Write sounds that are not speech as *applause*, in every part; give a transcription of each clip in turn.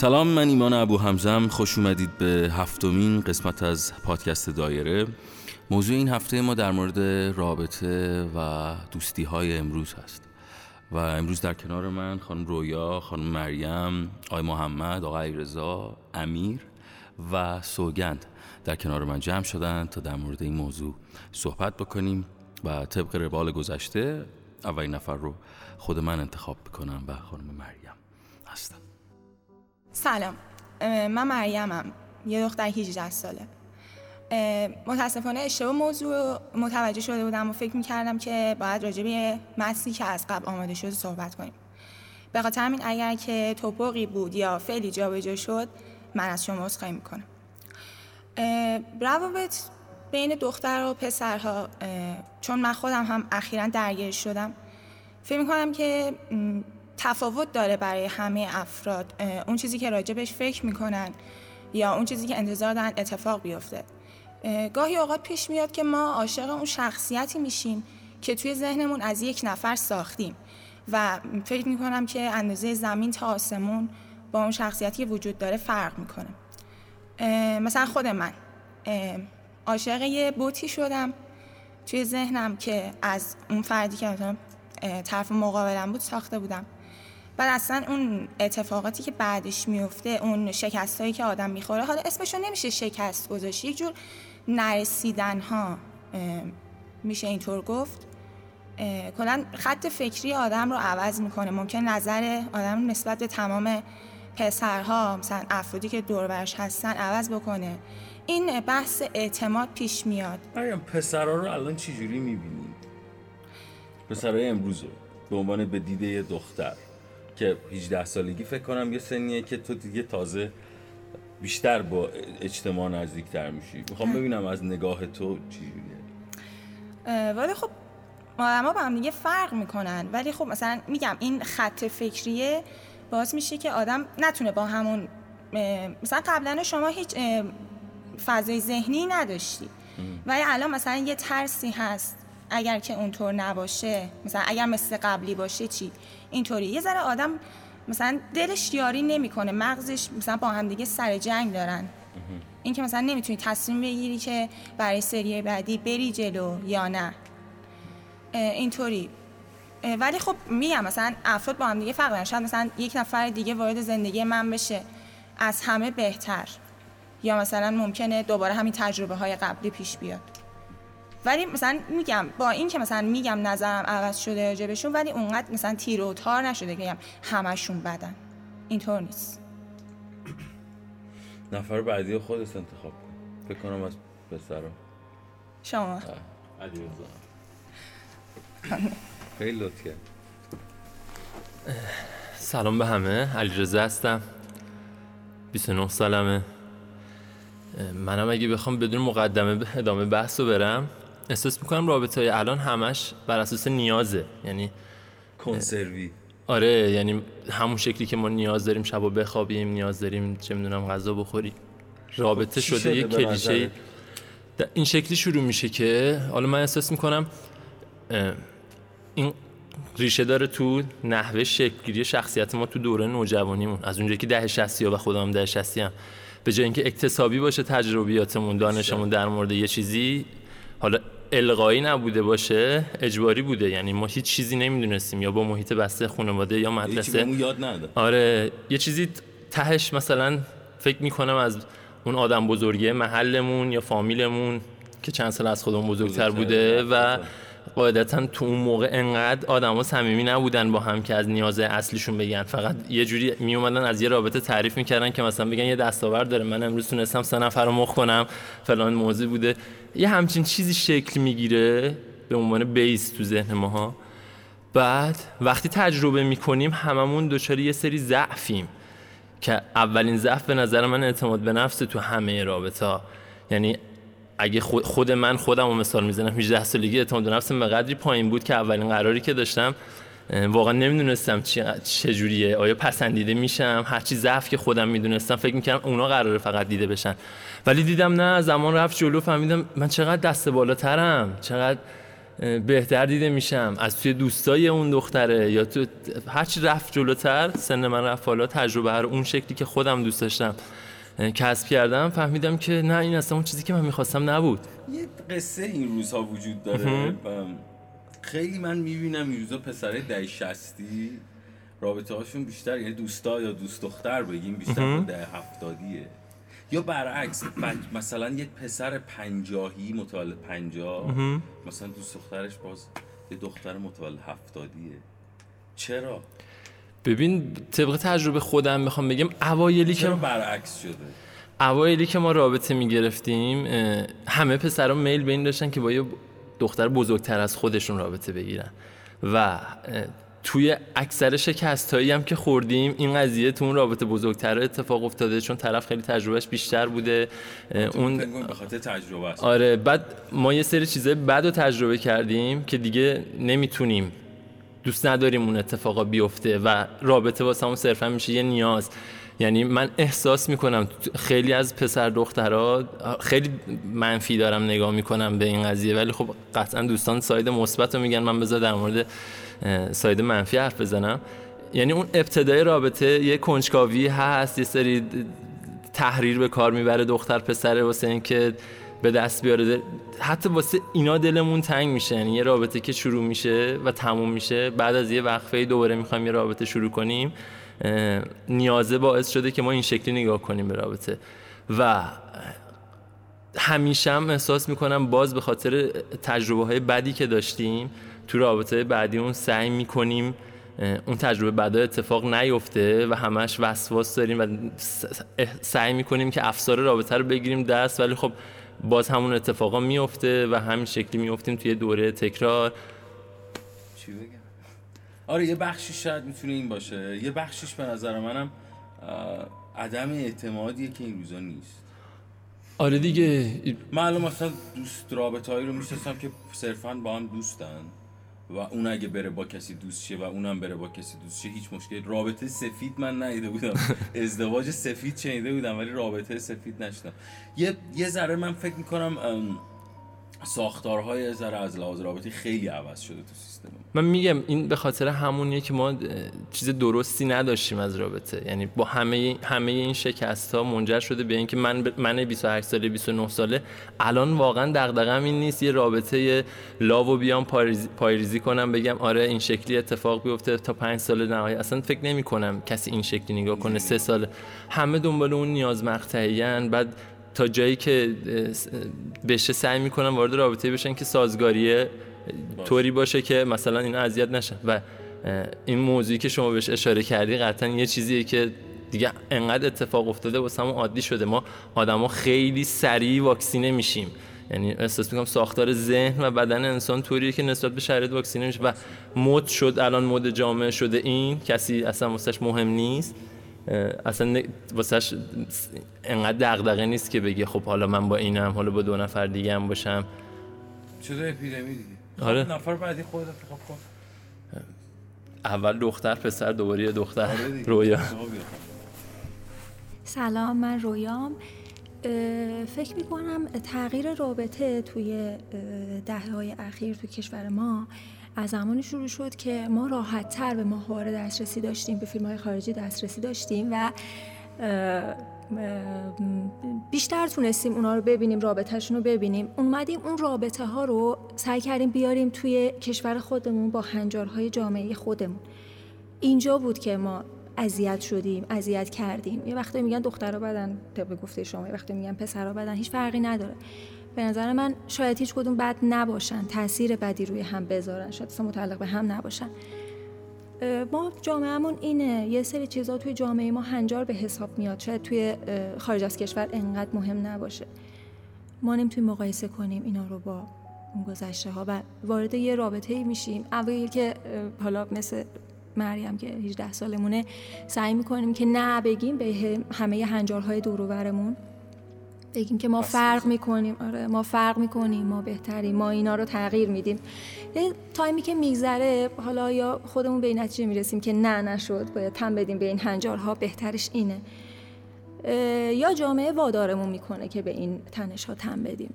سلام من ایمان ابو همزم خوش اومدید به هفتمین قسمت از پادکست دایره. موضوع این هفته ما در مورد رابطه و دوستی های امروز هست. و امروز در کنار من خانم رویا، خانم مریم، آقای محمد، آقای رضا، امیر و سوگند در کنار من جمع شدن تا در مورد این موضوع صحبت بکنیم و طبق روال گذشته اولین نفر رو خود من انتخاب بکنم و خانم مریم هستم. سلام. من مریمم. یه دختر 18 ساله. متاسفانه اشتباه موضوع متوجه شده بودم و فکر می‌کردم که باید راجع به متنی که از قبل آماده شده صحبت کنیم. به خاطر همین اگر که توپقی بود یا فعلی جابجا شد من از شما عذرخواهی می‌کنم. روابط بین دختر و پسرها چون من خودم هم اخیرا درگیر شدم فکر می‌کنم که تفاوت داره برای همه افراد. اون چیزی که راجبش فکر می‌کنن یا اون چیزی که انتظار دارن اتفاق بیفته. گاهی اوقات پیش میاد که ما عاشق اون شخصیتی میشیم که توی ذهنمون از یک نفر ساختیم و فکر می‌کنم که اندازه زمین تا آسمون با اون شخصیتی که وجود داره فرق می‌کنه. مثلا خود من. عاشق یه بوتی شدم توی ذهنم که از اون فردی که مثلا طرف مقابلم بود ساخته بودم. بعد اصلا اون اتفاقاتی که بعدش میفته اون شکست هایی که آدم می‌خوره حالا اسمشو نمیشه شکست گذاشت یک جور نرسیدن ها میشه اینطور گفت. کلا خط فکری آدم رو عوض می‌کنه. ممکن نظر آدم نسبت به تمام پسرها مثلا افرادی که دوربرش هستن عوض بکنه. این بحث اعتماد پیش میاد. مریم پسرها رو الان چجوری می‌بینید؟ پسرهای امروز رو به عنوان به دیده یه دختر که 18 سالگی فکر کنم یه سنیه که تو دیگه تازه بیشتر با اجتماع نزدیکتر میشی. می‌خوام ببینم از نگاه تو چجوریه. ولی خب ما با هم دیگه فرق می‌کنن. ولی خب مثلا میگم این خط فکریه باعث میشه که آدم نتونه با همون مثلا قبلا شما هیچ فضای ذهنی نداشتی. ولی الان مثلا یه ترسی هست. اگر که اونطور نباشه مثلا اگر مثل قبلی باشه چی؟ اینطوری. یه ذره آدم مثلا دلش یاری نمی‌کنه مغزش مثلا با هم دیگه سر جنگ دارن. این که مثلا نمی‌تونی تصمیم بگیری که برای سری بعدی بری جلو یا نه. اینطوری. ولی خب میگم مثلا افراد با هم دیگه فرق دارن. شاید مثلا یک نفر دیگه وارد زندگی من بشه از همه بهتر. یا مثلا ممکنه دوباره همین تجربه های قبلی پیش بیاد. ولی مثلا میگم با این که مثلا میگم نظرم عوض شده راجبشون ولی اونقدر مثلا تیر و تار نشده که همشون بدن. اینطور نیست. *clears throat* نفر بعدی خودت انتخاب کن. فکر کنم از پسرا. شما. علی خیلی لطف کرد. سلام به همه. علی رزا هستم. 29 سالمه. منم اگه بخوام بدون مقدمه به ادامه بحث رو برم. احساس می‌کنم رابطه های الان همش بر اساس نیازه. یعنی کنسروی. آره یعنی همون شکلی که ما نیاز داریم شبا بخوابیم نیاز داریم چه می‌دونم غذا بخوریم. رابطه خب شده یه کلیشه این شکلی شروع میشه که حالا من احساس می‌کنم این ریشه داره تو نحوه شکلگیری شخصیت ما تو دوره نوجوانیمون. از اونجایی که ده شستی و خودم ده شستی هم به جای اینکه اکتسابی باشه تجربیاتمون دانشمون در مورد یه چیزی حالا القایی نبوده باشه اجباری بوده. یعنی ما هیچ چیزی نمی‌دونستیم. یا با محیط بسته خانواده یا مدرسه. یاد نده آره یه چیزی تهش مثلا فکر می‌کنم از اون آدم بزرگی محلمون یا فامیلمون که چند سال از خودمون بزرگتر بوده و قاعدتا تو اون موقع انقدر آدما صمیمی نبودن با هم که از نیاز اصلیشون بگن. فقط یه جوری می اومدن از یه رابطه تعریف می‌کردن که مثلا بگن یه دستاورد داره. من امروز تونستم سه نفر رو مخ کنم. فلان موضوع بوده. یه همچین چیزی شکل می‌گیره به عنوان بیس تو ذهن ماها. بعد وقتی تجربه می‌کنیم هممون دچار یه سری ضعفیم که اولین ضعف به نظر من اعتماد به نفس تو همه رابطه یعنی اگه خود من خودم رو مثال می‌زنم 18 سالگی اعتماد به نفسم به قدری پایین بود که اولین قراری که داشتم واقعا نمی‌دونستم چجوریه. آیا پسندیده میشم؟ هرچی ضعف که خودم می‌دونستم فکر می‌کردم اونا قراره فقط دیده بشن. ولی دیدم نه زمان رفت جلو فهمیدم من چقدر دست بالاترم چقدر بهتر دیده میشم. از توی دوستای اون دختره یا تو هرچی رفت جلوتر سن من رفت بالا تجربه هر اون شکلی که خودم دوست داشتم کسب کردم فهمیدم که نه این اصلا اون چیزی که من می‌خواستم نبود. یه قصه این روزها وجود داره خیلی من می‌بینم این روزا پسره ده شستی رابطه هاشون بیشتر یعنی دوستا یا دوست دختر بگیم بیشتر ده هفتادیه. یا برعکس مثلا یک پسر پنجاهی متولد پنجاه مثلا دوست دخترش باز یه دختر متولد هفتادیه. چرا؟ ببین طبق تجربه خودم می‌خوام بگم اوایلی که برعکس شده؟ اوایلی که ما رابطه می‌گرفتیم همه پسرها میل به این داشتن که با یه دختر بزرگتر از خودشون رابطه بگیرن. و توی اکثر شکستایی هم که خوردیم این قضیه تو اون رابطه بزرگتر اتفاق افتاده چون طرف خیلی تجربهش بیشتر بوده. اون به خاطر تجربه است؟ آره بعد ما یه سری چیزای بد رو تجربه کردیم که دیگه نمی‌تونیم دوست نداریم اون اتفاقا بیفته و رابطه واسه همون صرفا میشه یه نیاز. یعنی من احساس می‌کنم خیلی از پسر دخترها خیلی منفی دارم نگاه می‌کنم به این قضیه ولی خب قطعا دوستان ساید مثبت رو میگن. من بذار در مورد ساید منفی حرف بزنم. یعنی اون ابتدای رابطه یه کنجکاوی هست یه سری تحریر به کار می‌بره دختر پسره واسه اینکه به دست بیاره. حتی واسه اینا دلمون تنگ میشه. یعنی یه رابطه که شروع میشه و تموم میشه. بعد از یه وقفه دوباره می‌خوایم یه رابطه شروع کنیم. نیازه باعث شده که ما این شکلی نگاه کنیم به رابطه. و همیشه هم احساس می‌کنم باز به خاطر تجربه های بدی که داشتیم تو رابطه بعدی اون سعی می‌کنیم اون تجربه بعدا اتفاق نیفته و همش وسواس داریم و سعی می‌کنیم که افسار رابطه رو بگیریم دست ولی خب باز همون اتفاقا میفته و همین شکلی میفتیم توی دوره تکرار. چی بگم؟ آره یه بخشیش شاید می‌تونه این باشه. یه بخشیش به نظر منم عدم اعتمادیه که این روزا نیست. آره دیگه. من مثلا دوست رابطه هایی رو می‌شناسم که صرفا با هم دوستن و اون اگه بره با کسی دوست شه و اونم بره با کسی دوست شه هیچ مشکل رابطه سفید من ندیده بودم. *laughs* ازدواج سفید شنیده بودم ولی رابطه سفید نشدم. یه یه ذره من فکر می‌کنم ساختارهای ذره از لحاظ رابطی خیلی عوض شده تو سیستم من میگم این به خاطر همونیه که ما چیز درستی نداشتیم از رابطه. یعنی با همه همه این شکست ها منجر شده به اینکه من من 28 ساله 29 ساله الان واقعا دغدغه‌م این نیست یه رابطه لاو و بیام پایریزی کنم بگم آره این شکلی اتفاق بیفته تا 5 سال نهایی. اصلا فکر نمی کنم کسی این شکلی نگاه کنه سه ساله. همه دنبال اون نیاز مقطعیان بعد تا جایی که بشه سعی می‌کنن وارد رابطه بشن که سازگاریه طوری باشه که مثلا این اذیت نشن. و این موضوعی که شما بهش اشاره کردی قطعا یه چیزیه که دیگه انقدر اتفاق افتاده واسه همون عادی شده. ما آدما خیلی سریع واکسینه میشیم. یعنی احساس می‌کنم ساختار ذهن و بدن انسان طوریه که نسبت به شرایط واکسینه میشه. و مد شد الان مد جامعه شده این. کسی اصلا واسش مهم نیست. اصلا واسهش انقدر دغدغه نیست که بگه خب حالا من با اینم حالا با دو نفر دیگه هم باشم. شده اپیدمی دیگه. آره. خب نفر بعدی خودت انتخاب کن اول دختر پسر دوباره دختر. آره رویا. سلام من رویام. فکر می کنم تغییر رابطه توی دهه های اخیر توی کشور ما از زمانی شروع شد که ما راحت تر به ماهواره دسترسی داشتیم به فیلم های خارجی دسترسی داشتیم و بیشتر تونستیم اونا رو ببینیم رابطهشون رو ببینیم. اومدیم اون رابطه ها رو سعی کردیم بیاریم توی کشور خودمون با هنجارهای جامعه خودمون. اینجا بود که ما اذیت شدیم اذیت کردیم. یه وقتی میگن دخترها بدن طبق گفته شما یه وقتی میگن پسرها بدن هیچ فرقی نداره. به نظر من شاید هیچ کدوم بد نباشن تاثیر بدی روی هم بذارن. شاید اصلا متعلق به هم نباشن. ما جامعهمون اینه. یه سری چیزا توی جامعه ما هنجار به حساب میاد. شاید توی خارج از کشور انقدر مهم نباشه. ما نمی‌تونیم مقایسه کنیم اینا رو با اون گذشته ها و وارد یه رابطه میشیم. اولی که حالا مثل مریم که 18 سالمونه سعی می‌کنیم که نه بگیم به همه هنجارهای دور بگیم که ما فرق می‌کنیم. آره ما فرق می‌کنیم ما بهتریم ما اینا رو تغییر میدیم. یه تایمی که میگذره حالا یا خودمون به این نتیجه می‌رسیم که نه نشد باید تم بدیم به این هنجارها بهترش اینه. یا جامعه وادارمون می‌کنه که به این تنش ها تم بدیم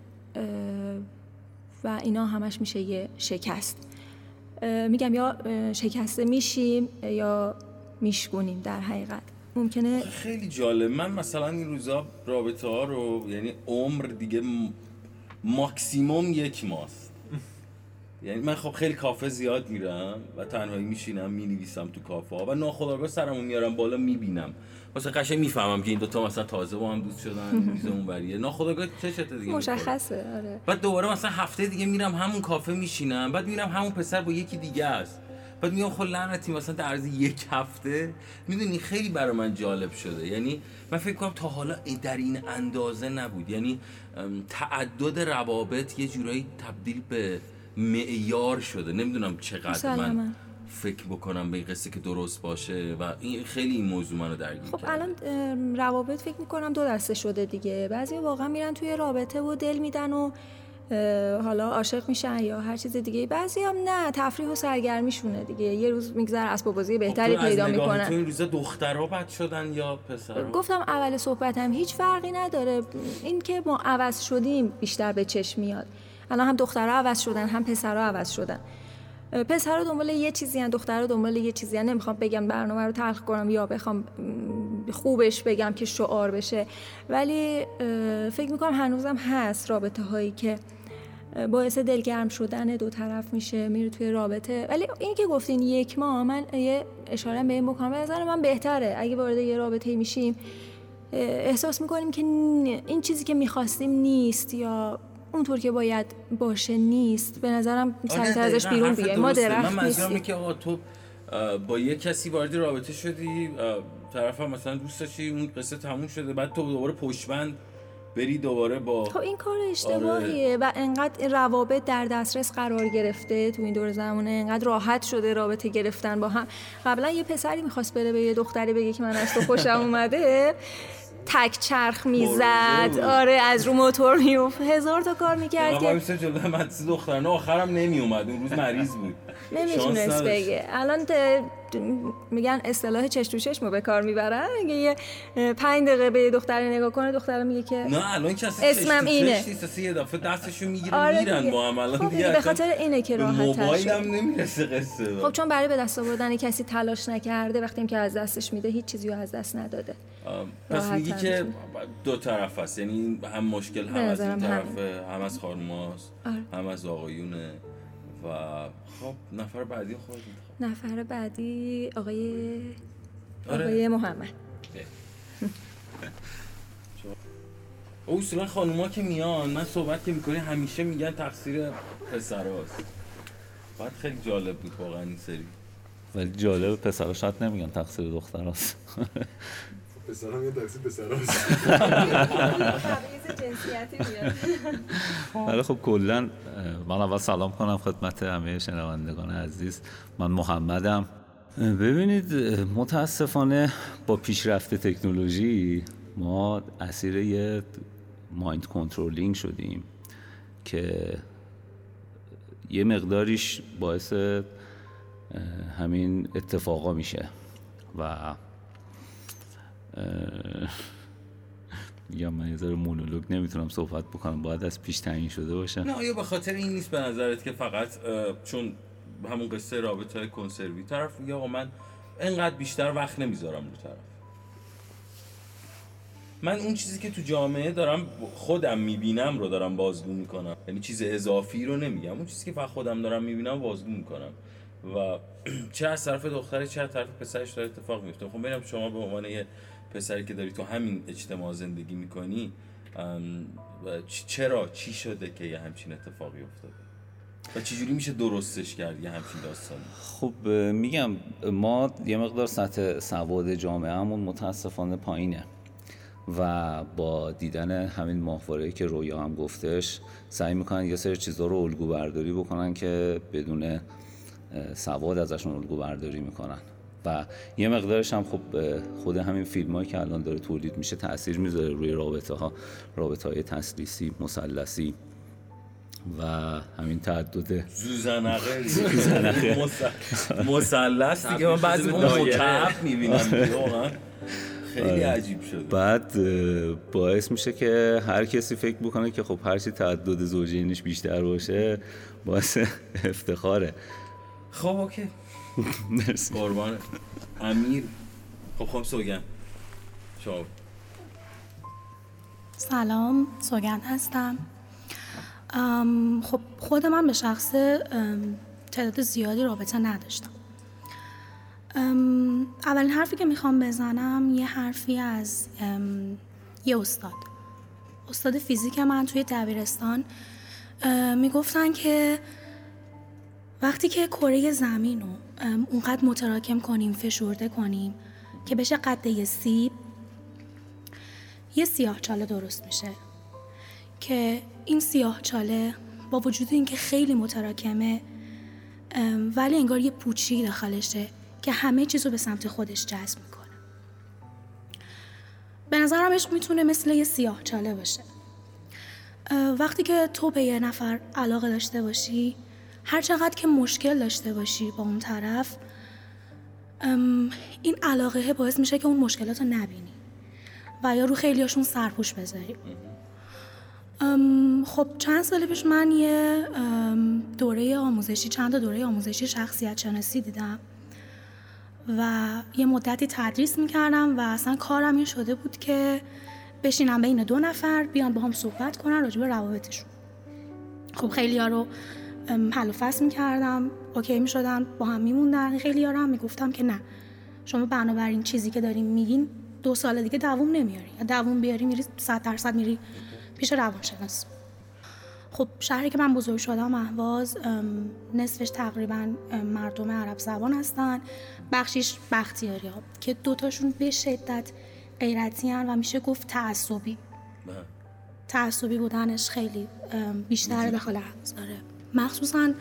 و اینا همش میشه یه شکست. میگم یا شکسته میشیم یا میشگونیم در حقیقت. ممکنه خیلی جالب. من مثلا این روزا رابطه ها رو یعنی عمر دیگه ماکسیموم یک ماست. یعنی من خب خیلی کافه زیاد میرم و تنهایی میشینم می‌نویسم تو کافه ها و ناخداگاه سرمو میارم بالا می‌بینم. مثلا قشنگ می‌فهمم که این دوتا مثلا تازه با هم دوست شدن *laughs* میز اون بریه ناخداگاه چشته دیگه مشخصه آره. بعد دوباره مثلا هفته دیگه میرم همون کافه میشینم بعد میرم همون پسر با یکی دیگه است. بعد میگم خب لعنتی مثلا در عرض یک هفته می‌دونی خیلی برای من جالب شده. یعنی من فکر کنم تا حالا در این اندازه نبود. یعنی تعدد روابط یه جورایی تبدیل به معیار شده. نمی‌دونم چقدر من فکر بکنم به این قصه که درست باشه و این خیلی این موضوع منو درگیر خب الان روابط فکر می‌کنم دو دسته شده دیگه. بعضی واقعا میرن توی رابطه و دل میدن و حالا عاشق میشن یا هر چیز دیگه. بعضی هم نه تفریح و سرگرمیشونه دیگه. یه روز میگذر اسباب بازی بهتری خب پیدا می‌کنن. تو این روزا دخترها بد شدن یا پسرها؟ گفتم اول صحبتم هیچ فرقی نداره. این که ما عوض شدیم بیشتر به چشم میاد. الان هم دخترها عوض شدن هم پسرها عوض شدن. پسرها دنبال یه چیزی هن دخترها دنبال یه چیزی هن. نمی‌خوام بگم برنامه رو تلخ کنم یا بخوام خوبش بگم که شعار بشه. ولی فکر می‌کنم هنوزم هست رابطه هایی که باعث دلگرم شدن دو طرف میشه میره توی رابطه. ولی این که گفتین یک ماه من یه اشاره به این بکنم. به نظر من بهتره. اگه وارد یه رابطه میشیم احساس می‌کنیم که این چیزی که می‌خواستیم نیست یا اونطور که باید باشه نیست. به نظرم آره، سریعتر ازش بیرون بیایم. ما درخت من نیستیم. که آقا تو با یه کسی وارد رابطه شدی طرف هم مثلا دوست داشتی اون قصه تموم شده بعد تو دوباره پشتبند بری دوباره با خب این کار اشتباهیه آره. و انقدر روابط در دسترس قرار گرفته تو این دور زمانه انقدر راحت شده رابطه گرفتن با هم. قبلا یه پسری می‌خواست بره به یه دختری بگه که من از تو خوشم *laughs* اومده تک چرخ می‌زد. آره از رو موتور میوف هزار تا کار می‌کرد که من دخترانه آخرم نمی اومد اون روز مریض بود. نمی‌تونست بگه. الان میگن اصطلاح چش تو چشم به کار می‌برن. اگه یه پنج دقیقه به دختری نگاه کنه دختر میگه که نه الان کسی اسمم اینه. چش یه دفعه دستشو می‌گیره آره میرن با هم. الان خب دیگه به خاطر اینه که راحت موبایل هم نمی‌رسه قصه. خب چون برای به دست آوردن کسی تلاش نکرده وقتی که از دستش میده هیچ چیزی رو از دست نداده. پس میگی که دو طرف هست. یعنی هم مشکل هم از این طرف هم از خانماست آره. هم از آقایونه. و خب نفر بعدی خود نفر بعدی آقای آره. آقای محمد. اصولا خانوما که میان من صحبت که می‌کنی همیشه میگن تقصیر پسراست. بعد خیلی جالب بود واقعا این سری. ولی جالب پسرا شاید نمیگن تقصیر دختراست. پسرم یه تقصیر پسراست ولی خب کلا من اول سلام کنم خدمت همه شنوندگان عزیز. من محمدم. ببینید متاسفانه با پیشرفت تکنولوژی ما اسیر یه مایند کنترلینگ شدیم که یه مقداریش باعث همین اتفاقا میشه. و یا من یه ذره مونولوگ نمی‌تونم صحبت بکنم باید از پیش تعیین شده باشه. نه آیا به خاطر این نیست به نظرت که فقط چون همون قصه رابطه های کنسروی طرف یا من انقدر بیشتر وقت نمی‌ذارم رو طرف. من اون چیزی که تو جامعه دارم خودم می‌بینم رو دارم بازگو می‌کنم. یعنی چیز اضافی رو نمیگم. اون چیزی که فقط خودم دارم می‌بینم بازگو می‌کنم. و *clears throat* چه از طرف دختری چه از طرف پسرش داره اتفاق میفته خب ببینم شما به عنوان یه پسری که داری تو همین اجتماع زندگی می‌کنی چرا؟ چی شده که یه همچین اتفاقی افتاده؟ و چجوری میشه درستش کرد یه همچین داستانی؟ خب میگم ما یه مقدار سطح سواد جامعه همون متاسفانه پایینه و با دیدن همین ماهواره که رویا هم گفتش سعی می‌کنن یه سری چیزها رو الگو برداری بکنن که بدون سواد ازشون الگو برداری می‌کنن. و یه مقدارش هم خب خود همین فیلم که الان داره تولید میشه تاثیر می‌ذاره روی رابطه ها رابطه های تسلیسی مسلسی و همین تعدد زوزنقه. مثلث دیگه من بعضی موقع مکعب می‌بینم خیلی آره. عجیب شده. بعد باعث میشه که هر کسی فکر بکنه که خب هرچی تعدد زوجینش بیشتر باشه باعث *laughs* افتخاره. خب اوکی. مرسی. قربان. امیر. خب خب سوگن. شما. سلام سوگند هستم. خب خود من به شخص تعداد زیادی رابطه نداشتم. اولین حرفی که می‌خوام بزنم یه حرفی از یه استاد. استاد فیزیک من توی دبیرستان. می‌گفتن که وقتی که کره زمین رو اونقدر متراکم کنیم فشرده کنیم که بشه قد یه سیب یه سیاه چاله درست میشه. که این سیاه چاله با وجود اینکه خیلی متراکمه ولی انگار یه پوچی داخلشه که همه چیز رو به سمت خودش جذب می‌کنه. به نظرم عشق می‌تونه مثل یه سیاه چاله باشه. وقتی که تو به یه نفر علاقه داشته باشی هر چقدر که مشکل داشته باشی با اون طرف این علاقه باعث میشه که اون مشکلات رو نبینی و یا رو خیلیاشون سرپوش بذاری. خب چند سال پیش من یه دوره آموزشی چند دوره آموزشی شخصیت شناسی دیدم و یه مدتی تدریس می‌کردم و اصلا کارم این شده بود که بشینم بین دو نفر بیان با هم صحبت کنن راجع به روابطشون. خب خیلی ها رو حل و فصل می‌کردم اوکی می‌شدن با هم میموندن. خیلی هم می‌گفتم که نه. شما بنابراین چیزی که داریم میگین دو سال دیگه دووم نمیاری. یا دووم بیاری میری صد درصد میری پیش روانشناس. خب شهری که من بزرگ شدم اهواز نصفش تقریبا مردم عرب زبان هستن. بخشیش بختیاری ها که دوتاشون به شدت غیرتی هن و میشه گفت تعصبی. تعصبی بودنش خیلی بیشتر داخل اهواز. داره مخصوصا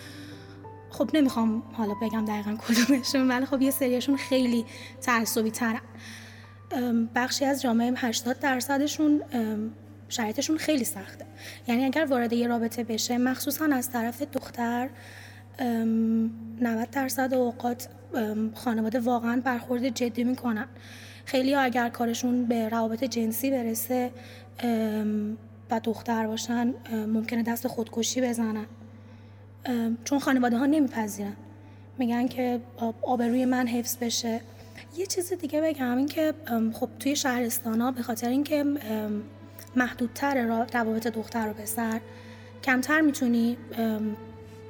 خب نمی‌خوام حالا بگم دقیقا کدومشون ولی خب یه سریشون خیلی تعصبی ترن بخشی از جامعه 80 درصدشون شرایطشون خیلی سخته. یعنی اگر وارد یه رابطه بشه مخصوصا از طرف دختر ام، 90 درصد اوقات خانواده واقعا برخورد جدی می‌کنن. خیلی ها اگر کارشون به روابط جنسی برسه و دختر باشن ممکنه دست خودکشی بزنن. چون خانواده ها نمیپذیرن. میگن که آب- آبروی من حفظ بشه. یه چیز دیگه بگم این که خب توی شهرستان ها به خاطر اینکه محدودتر روابط دختر و پسر کمتر می‌تونی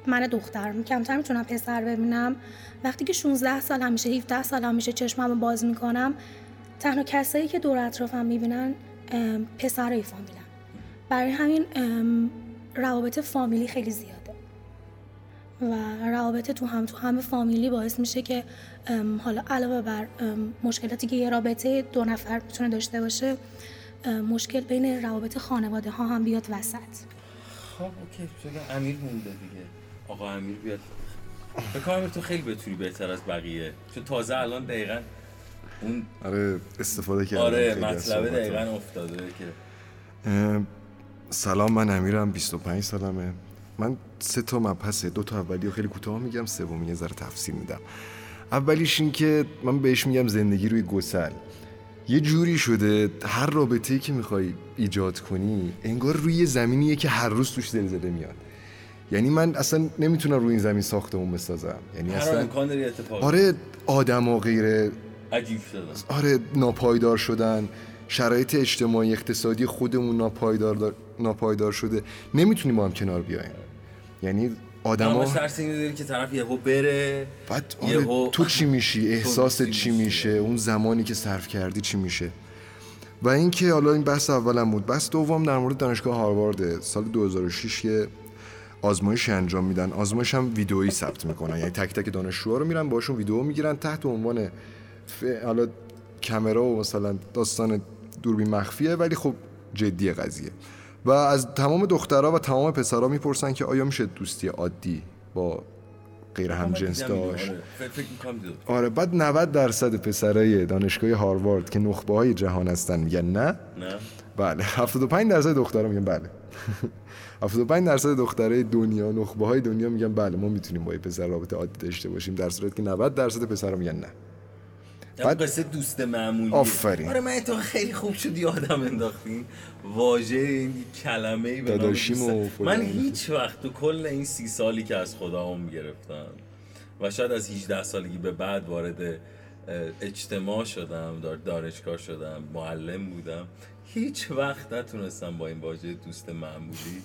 من دختر کمتر می‌تونم پسر ببینم. وقتی که 16 سالم میشه 17 سالم میشه چشمم رو باز می‌کنم تنها کسایی که دور اطرافم می‌بینن پسرای فامیلم برای همین روابط فامیلی خیلی زیاده و روابط تو هم تو همه فامیلی باعث میشه که حالا علاوه بر مشکلاتی که یه رابطه دو نفر می‌تونه داشته باشه مشکل بین روابط خانواده ها هم بیاد وسط. خب اوکی. شده امیر مونده دیگه؟ آقا امیر بیاد. بکنم تو خیلی بتونی بهتر از بقیه. چون تازه الان دقیقا اون آره استفاده کردم. آره صحبتم. دقیقا افتاده که. سلام من امیرم. 25 سالمه. من سه تا مبحثه دو تا اولی رو خیلی کوتاه میگم سومی یه ذره تفصیل میدم. اولیش این که من بهش میگم زندگی روی گسل. یه جوری شده هر رابطه‌ای که می‌خوای ایجاد کنی انگار روی زمینیه که هر روز توش زلزله میاد. یعنی من اصلا نمی‌تونم روی این زمین ساختمون بسازم. یعنی هر اصلا امکان داری اتفاق آره آدم و غیره. عجیب شده آره ناپایدار شدن. شرایط اجتماعی اقتصادی خودمون ناپایدار دار- ناپایدار شده. نمی‌تونیم با هم کنار بیایم. یعنی آدما ترس اینو داری که طرف یهو بره بعد یهو- آره تو چی *laughs* میشی؟ احساست چی؟ میشه؟ اون زمانی که صرف کردی چی میشه؟ و اینکه حالا این بحث اولم بود. بحث دوم در مورد دانشگاه هاروارد سال 2006 که آزمایش انجام میدن. آزمایش هم ویدئویی ثبت می‌کنن. یعنی تک تک دانشجوها رو میرن باشون ویدئو می‌گیرن تحت عنوان ف... حالا کامرا و مثلا داستان دوربین مخفیه ولی خب جدی قضیه. و از تمام دخترها و تمام پسرها می‌پرسن که آیا میشه دوستی عادی با غیر هم جنس داشت؟ آره. آره بعد 90 درصد پسرای دانشگاه هاروارد که نخبه های جهان هستن میگن نه؟ نه. بله 75 درصد دخترها میگن بله. *laughs* 75 درصد دخترای دنیا نخبه های دنیا میگن بله ما می‌تونیم با یه پسر رابطه عادی داشته باشیم در صورتی که 90 درصد پسرها میگن نه. بعد قصه دوست معمولی آفرین. آره من تو خیلی خوب شد یادم انداختین واژه این کلمه ای داداشیم من هیچ وقت تو کل این سی سالی که از خدا هم گرفتم و شاید از 18 سالگی به بعد وارد اجتماع شدم دانشگاه شدم معلم بودم. هیچ وقت نتونستم با این واژه دوست معمولی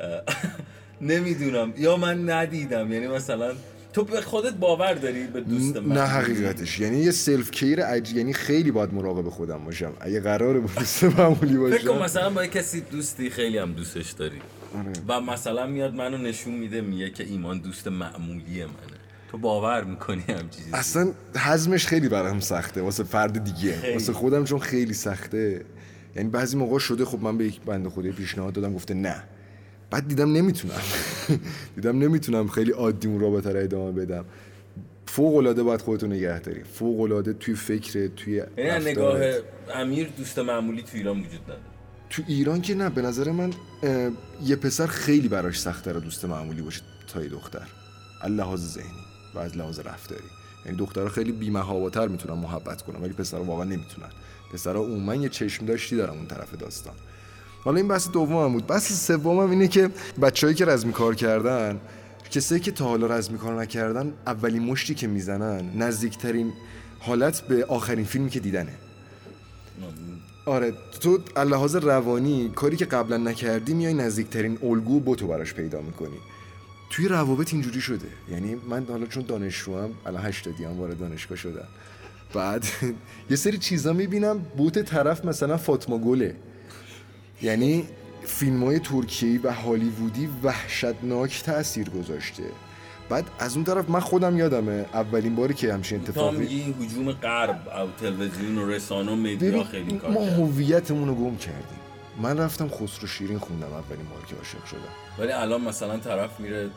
*laughs* نمی‌دونم. یا من ندیدم. یعنی مثلا تو به خودت باور داری به دوست من نه حقیقتش. یعنی یه سلف کیر عج... یعنی خیلی باید مراقب خودم باشم. اگه قراره با دوست معمولی باشم. فکر مثلا با کسی دوستی خیلی هم دوستش داری. آره. و مثلا میاد منو نشون میده میگه که ایمان دوست معمولی منه. تو باور می‌کنی هم چیزی؟ اصلا حزمش خیلی برام سخته واسه فرد دیگه. خیلی. واسه خودم چون خیلی سخته. یعنی بعضی موقع شده خب من به یک بنده خدای پیشنهاد دادم گفته نه. بعد دیدم نمی‌تونم. *laughs* دیدم نمی‌تونم خیلی عادی اون رابطه رو ادامه بدم. فوق العاده باید خودتو نگه داری. فوق العاده توی فکر توی یعنی نگاه امیر دوست معمولی تو ایران وجود نداره. تو ایران که نه به نظر من یه پسر خیلی براش سخته دوست معمولی باشه تا یه دختر. لحاظ ذهنی و از لحاظ رفتاری. یعنی دخترها خیلی بی‌محاباتر می‌تونن محبت کنن ولی پسرها واقعا نمی‌تونن. پسرها عموما یه چشم داشتی دارن اون طرف داستان. حالا این بحث دوم بود. بحث سوم اینه که بچههایی که رزمی کار کردن کسایی که تا حالا رزمی کار نکردن اولین مشتی که می‌زنن نزدیکترین حالت به آخرین فیلمی که دیدنه. آره تو لحاظ روانی کاری که قبلا نکردی میای نزدیکترین الگو بوتو براش پیدا می‌کنی. توی روابط اینجوری شده. یعنی من حالا چون دانشجوام الان هشتادی هم وارد دانشگاه شدم. بعد *laughs* یه سری چیزا می‌بینم بوت طرف مثلا فاطمه گله. یعنی فیلم های ترکیهی و هالیوودی وحشتناک تاثیر گذاشته. بعد از اون طرف من خودم یادمه اولین باری که همچین اتفاقی این هجوم غرب او تلویزیون و رسانه و مدیا خیلی کار ما هویتمون رو گم کردیم. من رفتم خسرو شیرین خوندم اولین بار که عاشق شدم. ولی الان مثلا طرف میره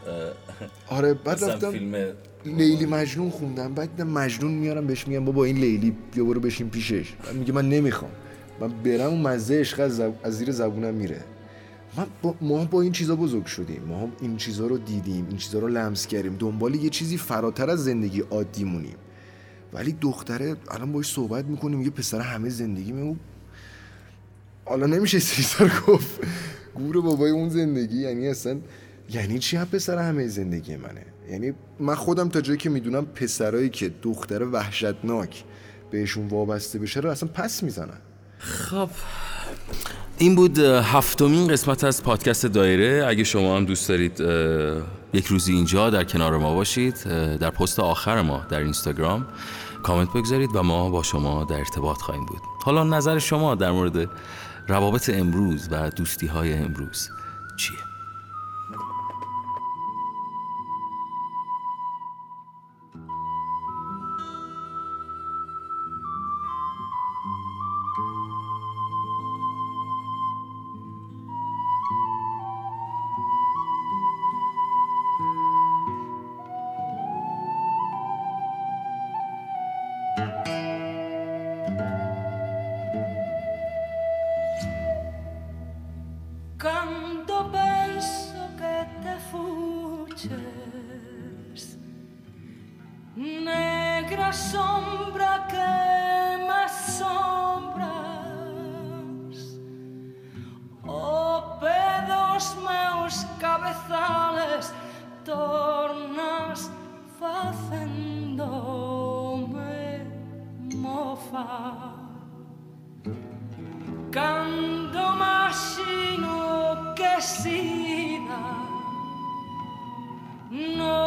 آره بعد رفتم فیلم لیلی مجنون خوندم. بعد مجنون میارم بهش میگم بابا این لیلی بیا برو بشین پیشش. میگه من نمی‌خوام. من برم اون مزه عشق از, از زیر زبونم میره. من با... ما با این چیزا بزرگ شدیم. ما این چیزا رو دیدیم این چیزا رو لمس کردیم. دنبال یه چیزی فراتر از زندگی عادی مونیم. ولی دختره الان باش صحبت می‌کنیم یه پسر همه زندگی میمون. حالا نمیشه سیزار گفت. گور بابای اون زندگی یعنی اصلا یعنی چی هم پسر همه زندگی منه؟ یعنی من خودم تا جایی که می‌دونم پسرایی که دختر وحشتناک بهشون وابسته بشه رو اصلا پس می‌زنن خب. این بود هفتمین قسمت از پادکست دایره. اگه شما هم دوست دارید یک روزی اینجا در کنار ما باشید در پست آخر ما در اینستاگرام کامنت بگذارید و ما با شما در ارتباط خواهیم بود. حالا نظر شما در مورد روابط امروز و دوستی های امروز چیه؟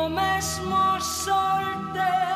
mesmo solteiro.